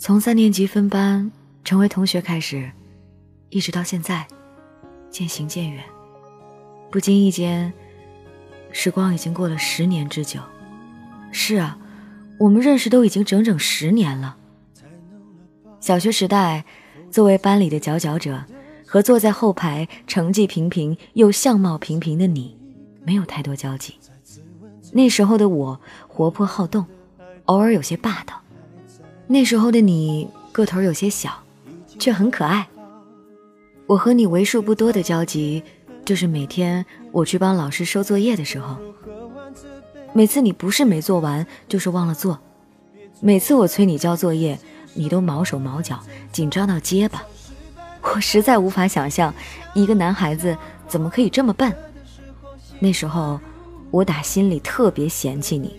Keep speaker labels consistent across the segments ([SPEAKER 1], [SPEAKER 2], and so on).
[SPEAKER 1] 从三年级分班成为同学开始，一直到现在，渐行渐远。不经意间，时光已经过了十年之久。是啊，我们认识都已经整整十年了。小学时代，作为班里的佼佼者，和坐在后排、成绩平平又相貌平平的你，没有太多交集。那时候的我活泼好动，偶尔有些霸道。那时候的你个头有些小，却很可爱。我和你为数不多的交集，就是每天我去帮老师收作业的时候。每次你不是没做完，就是忘了做。每次我催你交作业，你都毛手毛脚，紧张到结巴。我实在无法想象，一个男孩子怎么可以这么笨。那时候，我打心里特别嫌弃你。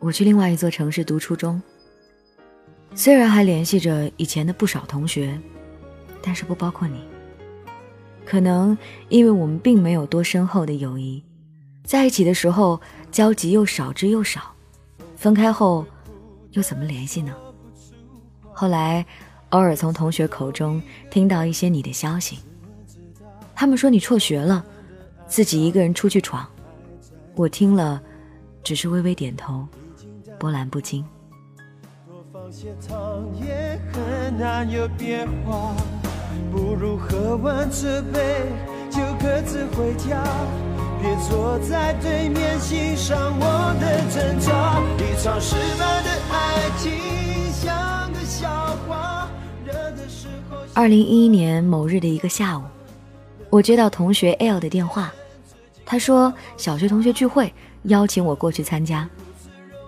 [SPEAKER 1] 我去另外一座城市读初中，虽然还联系着以前的不少同学，但是不包括你。可能因为我们并没有多深厚的友谊，在一起的时候交集又少之又少，分开后又怎么联系呢？后来偶尔从同学口中听到一些你的消息，他们说你辍学了，自己一个人出去闯。我听了，只是微微点头。波澜不惊。放些藏也很难有变化不如喝完这杯就各自回家，别坐在对面欣赏我的挣扎。一场失败的爱情像个笑话。二零一一年某日的一个下午，我接到同学 L 的电话，他说小学同学聚会，邀请我过去参加。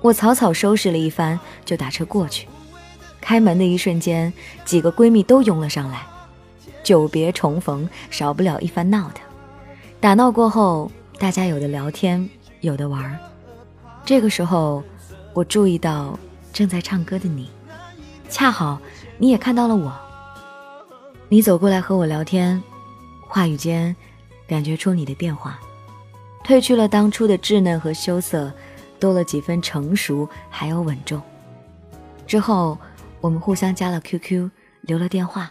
[SPEAKER 1] 我草草收拾了一番，就打车过去。开门的一瞬间，几个闺蜜都拥了上来。久别重逢，少不了一番闹腾。打闹过后，大家有的聊天，有的玩。这个时候，我注意到正在唱歌的你，恰好你也看到了我。你走过来和我聊天，话语间感觉出你的变化，褪去了当初的稚嫩和羞涩。多了几分成熟，还有稳重。之后，我们互相加了 QQ，留了电话。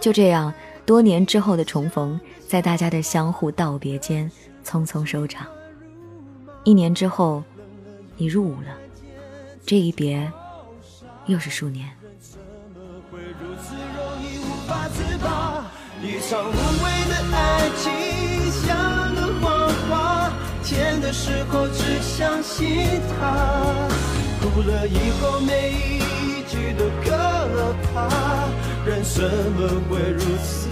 [SPEAKER 1] 就这样，多年之后的重逢，在大家的相互道别间匆匆收场。一年之后，你入伍了，这一别，又是数年。一场无谓的爱情，像。甜的时候只相信他，哭了以后每一句都可怕。人怎么会如此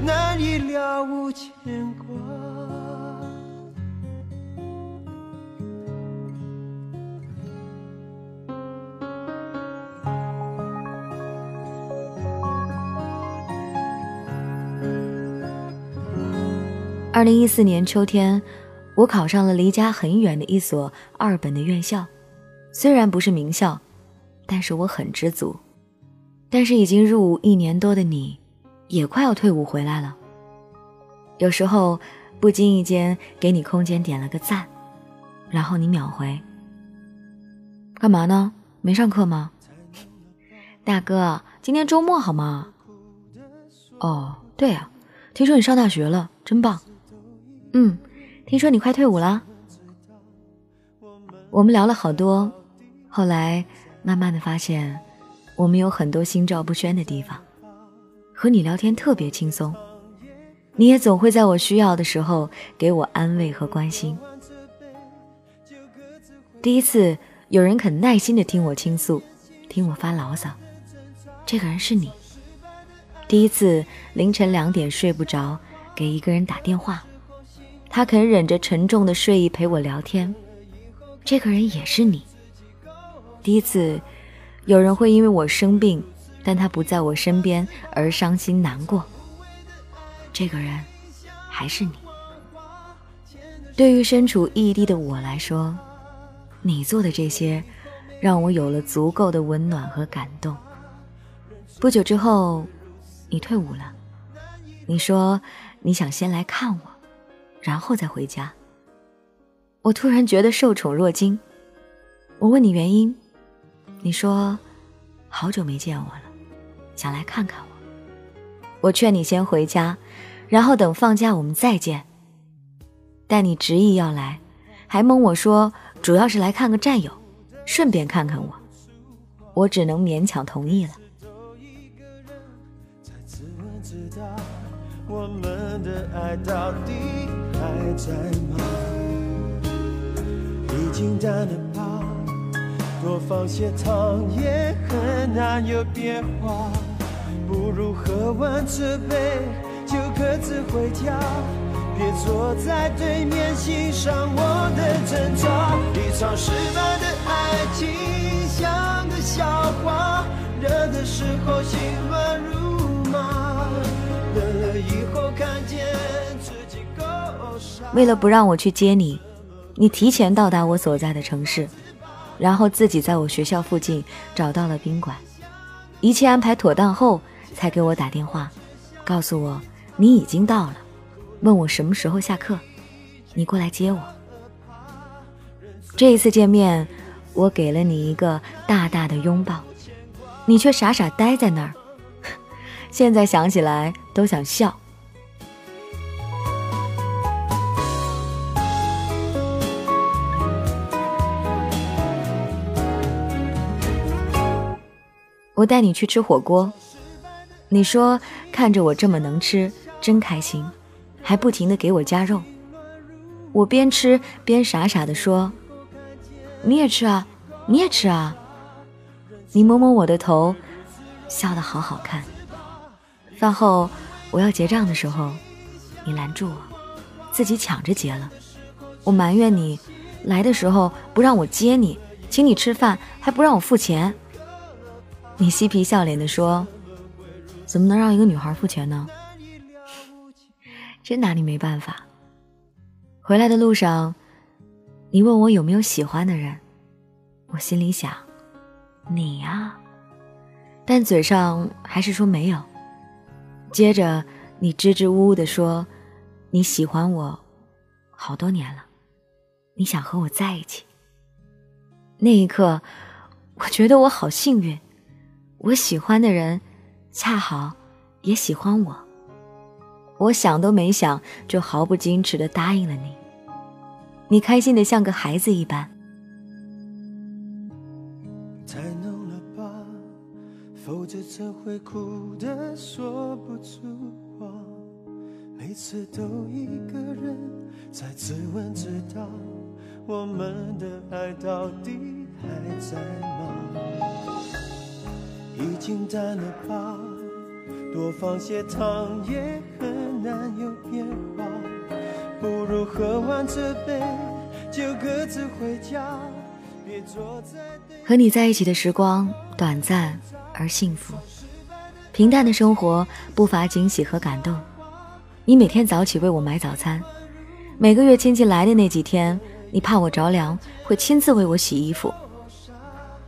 [SPEAKER 1] 难以了无牵挂？二零一四年秋天，我考上了离家很远的一所二本的院校，虽然不是名校，但是我很知足。但是已经入伍一年多的你，也快要退伍回来了。有时候不经意间给你空间点了个赞，然后你秒回：“干嘛呢？没上课吗？”大哥，今天周末好吗？哦，对啊，听说你上大学了，真棒。嗯，听说你快退伍了。我们聊了好多，后来慢慢的发现，我们有很多心照不宣的地方。和你聊天特别轻松，你也总会在我需要的时候给我安慰和关心。第一次有人肯耐心的听我倾诉，听我发牢骚，这个人是你。第一次凌晨两点睡不着，给一个人打电话。他肯忍着沉重的睡意陪我聊天，这个人也是你。第一次有人会因为我生病，但他不在我身边而伤心难过。这个人还是你。对于身处异地的我来说，你做的这些，让我有了足够的温暖和感动。不久之后，你退伍了。你说你想先来看我，然后再回家。我突然觉得受宠若惊。我问你原因，你说好久没见我了，想来看看我。我劝你先回家，然后等放假我们再见。但你执意要来，还蒙我说主要是来看个战友，顺便看看我。我只能勉强同意了。还在吗？已经淡了吧，多放些糖也很难有变化。不如喝完这杯就各自回家，别坐在对面欣赏我的挣扎。一场失败的爱情像个笑话，热的时候心乱如为了不让我去接你，你提前到达我所在的城市，然后自己在我学校附近找到了宾馆。一切安排妥当后，才给我打电话，告诉我你已经到了，问我什么时候下课，你过来接我。这一次见面，我给了你一个大大的拥抱，你却傻傻呆在那儿。现在想起来都想笑。我带你去吃火锅，你说看着我这么能吃，真开心，还不停的给我加肉。我边吃边傻傻的说：“你也吃啊，你也吃啊。”你摸摸我的头，笑得好好看。饭后我要结账的时候，你拦住我，自己抢着结了。我埋怨你，来的时候不让我接你，请你吃饭还不让我付钱。你嬉皮笑脸的说：“怎么能让一个女孩付钱呢？”真拿你没办法。回来的路上，你问我有没有喜欢的人，我心里想，你呀，但嘴上还是说没有。接着，你支支吾吾地说：“你喜欢我好多年了，你想和我在一起。”那一刻，我觉得我好幸运，我喜欢的人恰好也喜欢我。我想都没想，就毫不矜持地答应了你。你开心的像个孩子一般。太浓了吧否则怎会哭得说不出话？每次都一个人在自问自答，我们的爱到底还在吗？已经淡了吧，多放些糖也很难有变化。不如喝完这杯就各自回家，别坐在和你在一起的时光短暂。而幸福，平淡的生活不乏惊喜和感动。你每天早起为我买早餐，每个月亲戚来的那几天，你怕我着凉，会亲自为我洗衣服。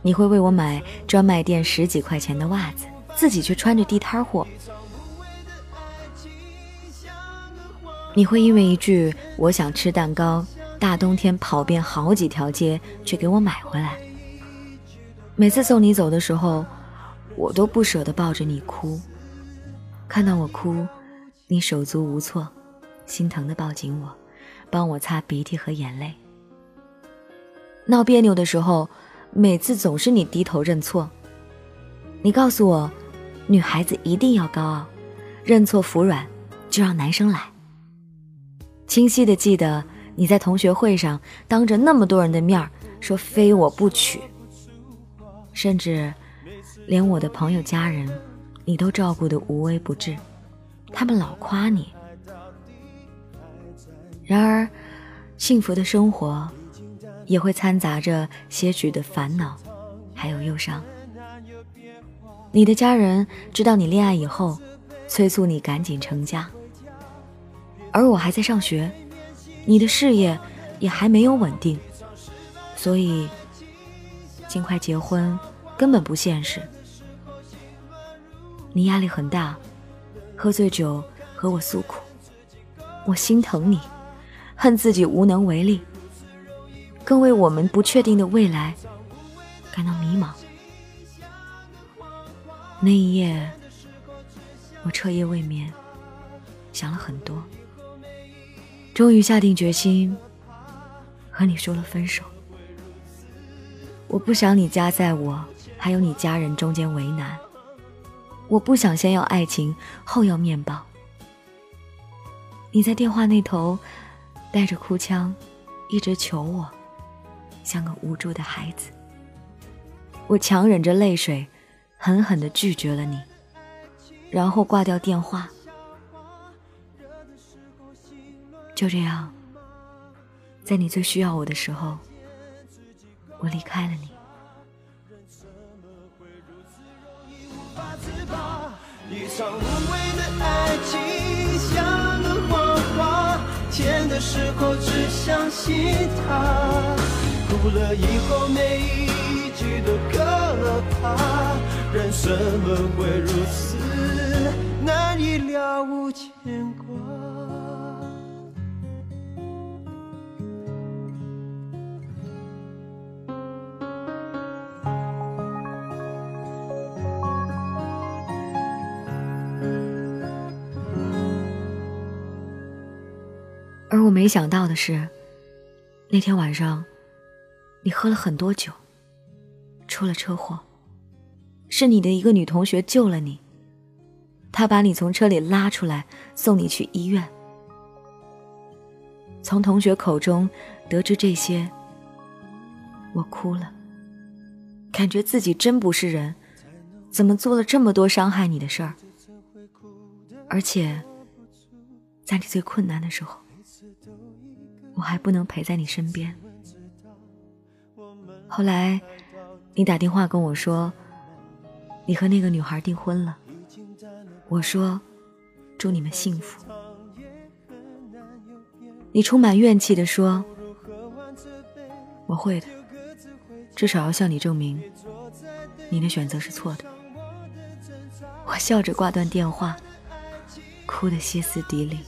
[SPEAKER 1] 你会为我买专卖店十几块钱的袜子，自己却穿着地摊货。你会因为一句“我想吃蛋糕”，大冬天跑遍好几条街去给我买回来。每次送你走的时候。我都不舍得抱着你哭，看到我哭，你手足无措，心疼的抱紧我，帮我擦鼻涕和眼泪。闹别扭的时候，每次总是你低头认错。你告诉我，女孩子一定要高傲，认错服软，就让男生来。清晰的记得你在同学会上当着那么多人的面说非我不娶，甚至。连我的朋友家人，你都照顾得无微不至，他们老夸你。然而，幸福的生活也会掺杂着些许的烦恼，还有忧伤。你的家人知道你恋爱以后，催促你赶紧成家，而我还在上学，你的事业也还没有稳定，所以尽快结婚根本不现实。你压力很大，喝醉酒和我诉苦，我心疼你，恨自己无能为力，更为我们不确定的未来感到迷茫。那一夜，我彻夜未眠，想了很多，终于下定决心和你说了分手。我不想你夹在我还有你家人中间为难。我不想先要爱情，后要面包。你在电话那头带着哭腔，一直求我，像个无助的孩子。我强忍着泪水，狠狠的拒绝了你，然后挂掉电话。就这样，在你最需要我的时候，我离开了你。
[SPEAKER 2] 一场无谓的爱情像个谎话，甜的时候只相信它，哭了以后每一句都可怕。人怎么会如此难以了无牵挂？
[SPEAKER 1] 而我没想到的是，那天晚上，你喝了很多酒，出了车祸。是你的一个女同学救了你，她把你从车里拉出来，送你去医院。从同学口中得知这些，我哭了，感觉自己真不是人，怎么做了这么多伤害你的事儿？而且，在你最困难的时候。我还不能陪在你身边。后来，你打电话跟我说，你和那个女孩订婚了。我说，祝你们幸福。你充满怨气的说，我会的，至少要向你证明，你的选择是错的。我笑着挂断电话，哭得歇斯底里。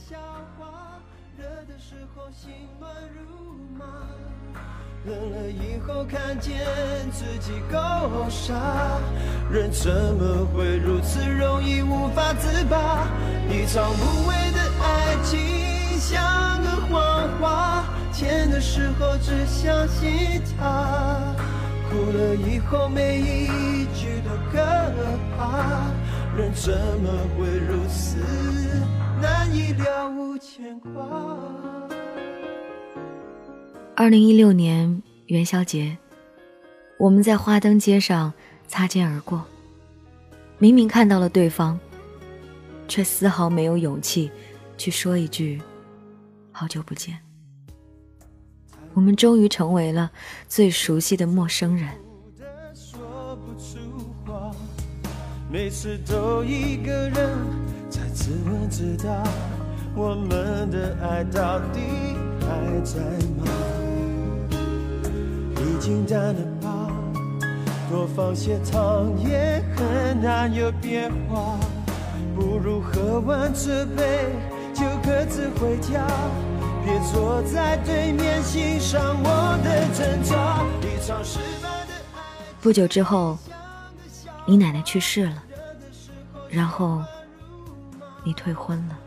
[SPEAKER 1] 冷了以后看见自己够傻，人怎么会如此容易无法自拔？一场无谓的爱情像个谎话，甜的时候只相信它，哭了以后每一句都可怕。人怎么会如此难以了无牵挂？二零一六年元宵节，我们在花灯街上擦肩而过。明明看到了对方，却丝毫没有勇气去说一句“好久不见”。我们终于成为了最熟悉的陌生人。每次都一个人在自问自答，我们的爱到底还在吗？已经淡了吧，多放些糖也很难有变化。不如喝完这杯就各自回家，别坐在对面欣赏我的挣扎。一场失败的爱。不久之后，你奶奶去世了，然后你退婚了。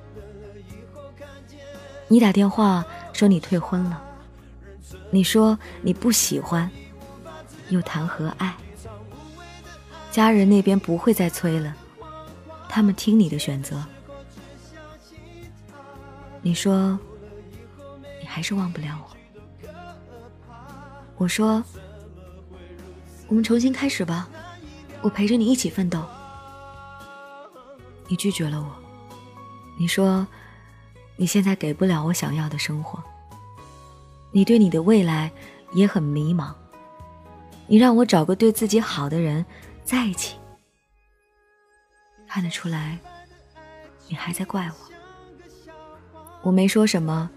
[SPEAKER 1] 你打电话说你退婚了。你说你不喜欢，又谈何爱？家人那边不会再催了，他们听你的选择。你说你还是忘不了我。我说我们重新开始吧，我陪着你一起奋斗。你拒绝了我，你说你现在给不了我想要的生活。你对你的未来也很迷茫，你让我找个对自己好的人在一起，看得出来，你还在怪我。我没说什么，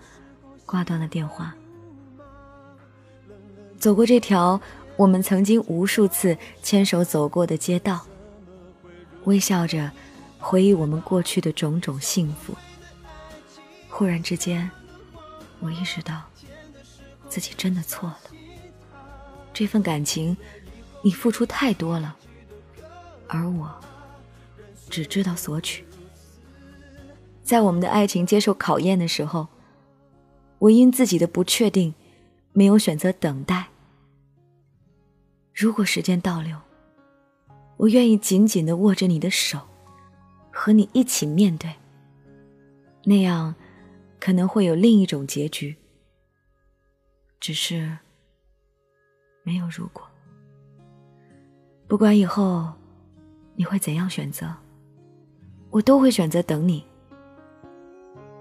[SPEAKER 1] 挂断了电话。走过这条我们曾经无数次牵手走过的街道，微笑着回忆我们过去的种种幸福。忽然之间，我意识到自己真的错了。这份感情，你付出太多了，而我只知道索取。在我们的爱情接受考验的时候，我因自己的不确定，没有选择等待。如果时间倒流，我愿意紧紧的握着你的手，和你一起面对。那样。可能会有另一种结局，只是没有如果。不管以后你会怎样选择，我都会选择等你，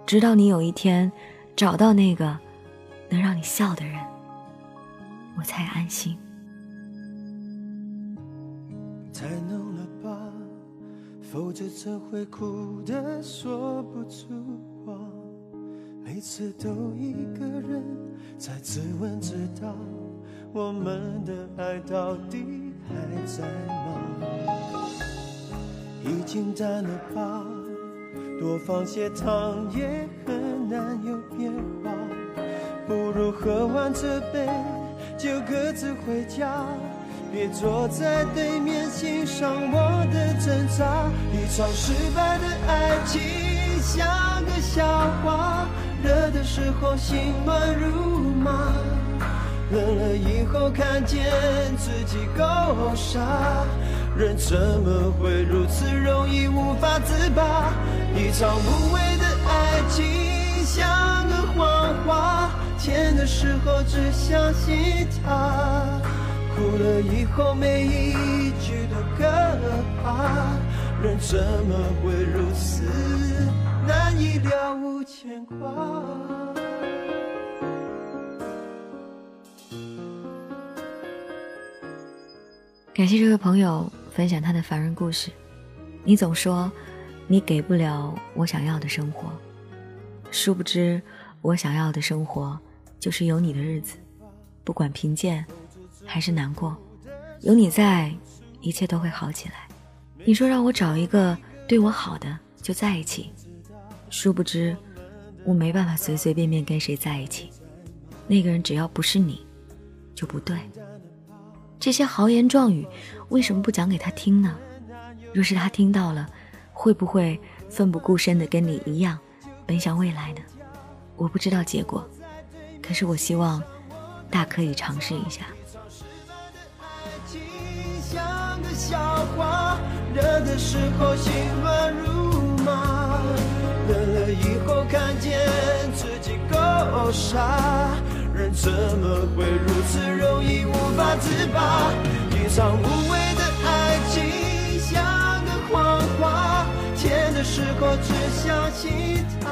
[SPEAKER 1] 直到你有一天找到那个能让你笑的人，我才安心。
[SPEAKER 2] 太浓了吧，否则怎会哭得说不出？次都一个人在自问自答，我们的爱到底还在吗？已经淡了吧，多放些糖也很难有变化。不如喝完这杯就各自回家，别坐在对面欣赏我的挣扎。一场失败的爱情像个笑话。热的时候心乱如麻，冷了以后看见自己够傻，人怎么会如此容易无法自拔？一场无谓的爱情像个谎话，甜的时候只相信它，哭了以后每一句都可怕，人怎么会如此难以了无？牵挂。
[SPEAKER 1] 感谢这位朋友分享他的凡人故事。你总说你给不了我想要的生活，殊不知我想要的生活就是有你的日子，不管贫贱还是难过，有你在，一切都会好起来。你说让我找一个对我好的就在一起，殊不知。我没办法随随便便跟谁在一起，那个人只要不是你，就不对。这些豪言壮语，为什么不讲给他听呢？若是他听到了，会不会奋不顾身的跟你一样，奔向未来呢？我不知道结果，可是我希望，大可以尝试一下。
[SPEAKER 2] 以后看见自己够傻，人怎么会如此容易无法自拔？一场无谓的爱情像个谎话，甜的时候只相信它。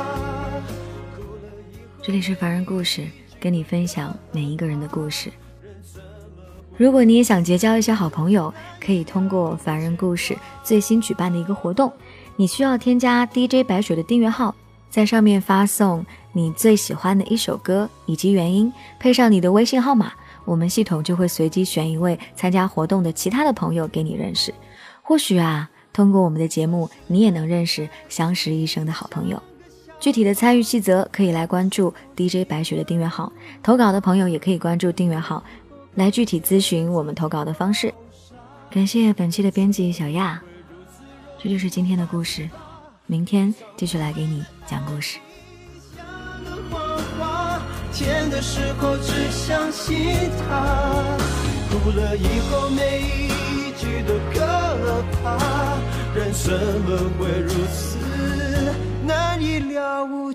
[SPEAKER 1] 这里是凡人故事，跟你分享每一个人的故事。如果你也想结交一些好朋友，可以通过凡人故事最新举办的一个活动，你需要添加 DJ 白雪的订阅号。在上面发送你最喜欢的一首歌以及原因，配上你的微信号码，我们系统就会随机选一位参加活动的其他的朋友给你认识。或许啊，通过我们的节目，你也能认识相识一生的好朋友。具体的参与细则可以来关注 DJ 白雪的订阅号，投稿的朋友也可以关注订阅号来具体咨询我们投稿的方式。感谢本期的编辑小亚，这就是今天的故事。明天继续来给你讲故事。
[SPEAKER 2] 甜的时候只相信他，哭了以后每一句都可怕，人怎么会如此难以了无？